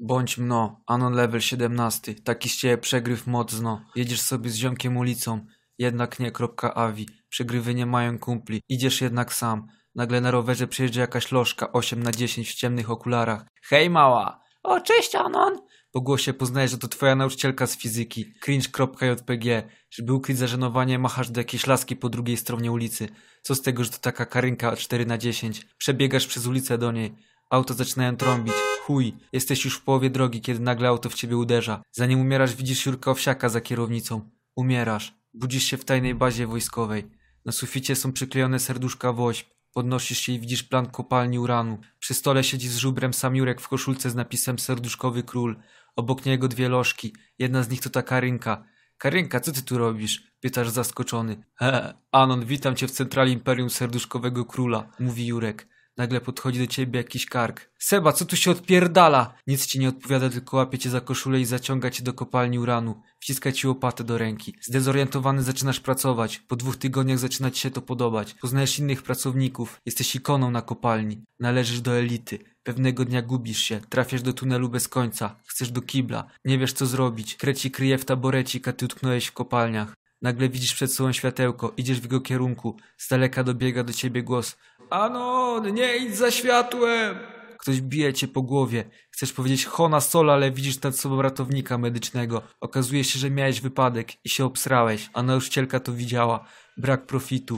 Bądź mno, Anon level 17, taki z ciebie przegryw mocno. Jedziesz sobie z ziomkiem ulicą, jednak nie kropka awi. Przegrywy nie mają kumpli, idziesz jednak sam. Nagle na rowerze przyjeżdża jakaś lożka 8 na 10 w ciemnych okularach. Hej mała! O, cześć Anon! Po głosie poznajesz, że to twoja nauczycielka z fizyki. Cringe.jpg. Żeby ukryć zażenowanie, machasz do jakiejś laski po drugiej stronie ulicy. Co z tego, że to taka karynka 4 na 10 Przebiegasz przez ulicę do niej. Auto zaczynają trąbić. Chuj, jesteś już w połowie drogi, kiedy nagle auto w ciebie uderza. Zanim umierasz, widzisz Jurka Owsiaka za kierownicą. Umierasz. Budzisz się w tajnej bazie wojskowej. Na suficie są przyklejone serduszka woźb. Podnosisz się i widzisz plan kopalni uranu. Przy stole siedzi z żubrem sam Jurek w koszulce z napisem Serduszkowy Król. Obok niego dwie lożki. Jedna z nich to ta Karynka. Karynka, co ty tu robisz? Pytasz zaskoczony. He, Anon, witam cię w centrali Imperium Serduszkowego Króla, mówi Jurek. Nagle podchodzi do ciebie jakiś kark. Seba, co tu się odpierdala? Nic ci nie odpowiada, tylko łapie cię za koszulę i zaciąga cię do kopalni uranu. Wciska ci łopatę do ręki. Zdezorientowany zaczynasz pracować. Po dwóch tygodniach zaczyna ci się to podobać. Poznajesz innych pracowników. Jesteś ikoną na kopalni. Należysz do elity. Pewnego dnia gubisz się. Trafiasz do tunelu bez końca. Chcesz do kibla. Nie wiesz co zrobić. Kreci kryje w taborecik, a ty utknąłeś w kopalniach. Nagle widzisz przed sobą światełko, idziesz w jego kierunku. Z daleka dobiega do ciebie głos. Anon, nie idź za światłem! Ktoś bije cię po głowie. Chcesz powiedzieć hona sola, ale widzisz nad sobą ratownika medycznego. Okazuje się, że miałeś wypadek i się obsrałeś, a nauczycielka to widziała. Brak profitu.